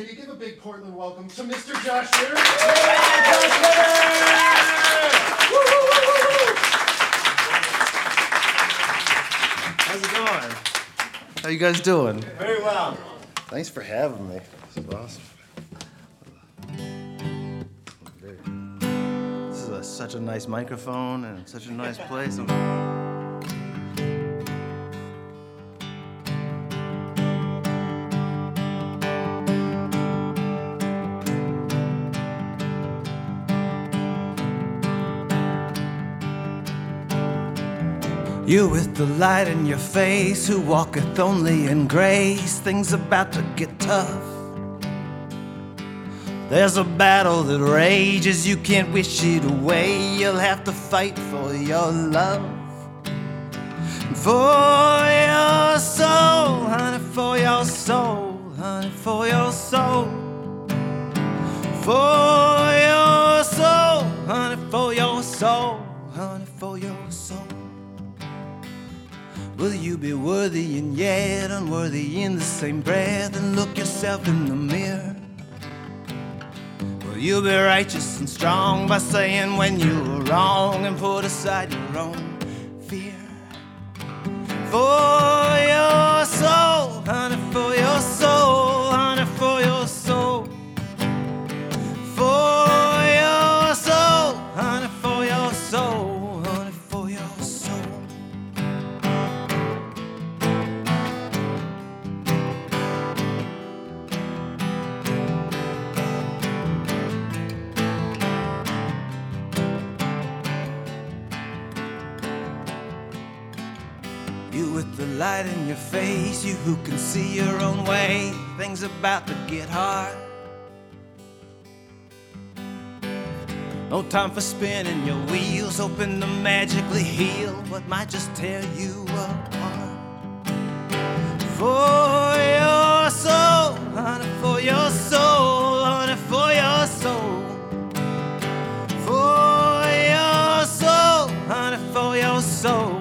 Can you give a big Portland welcome to Mr. Josh Ritter? Josh How's it going? How you guys doing? Very well. Thanks for having me. This is awesome. This is a, such a nice microphone and such a nice place. I'm- You with the light in your face, who walketh only in grace, things about to get tough. There's a battle that rages, you can't wish it away, you'll have to fight for your love. For your soul, honey, for your soul, honey, for your soul. For your soul, honey, for your soul, honey, for your soul. Will you be worthy and yet unworthy in the same breath and look yourself in the mirror? Will you be righteous and strong by saying when you were wrong and put aside your own fear? For You with the light in your face, you who can see your own way. Things about to get hard. No time for spinning your wheels, hoping to magically heal what might just tear you apart. For your soul, honey, for your soul, honey, for your soul. For your soul, honey, for your soul.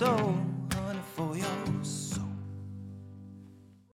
soul.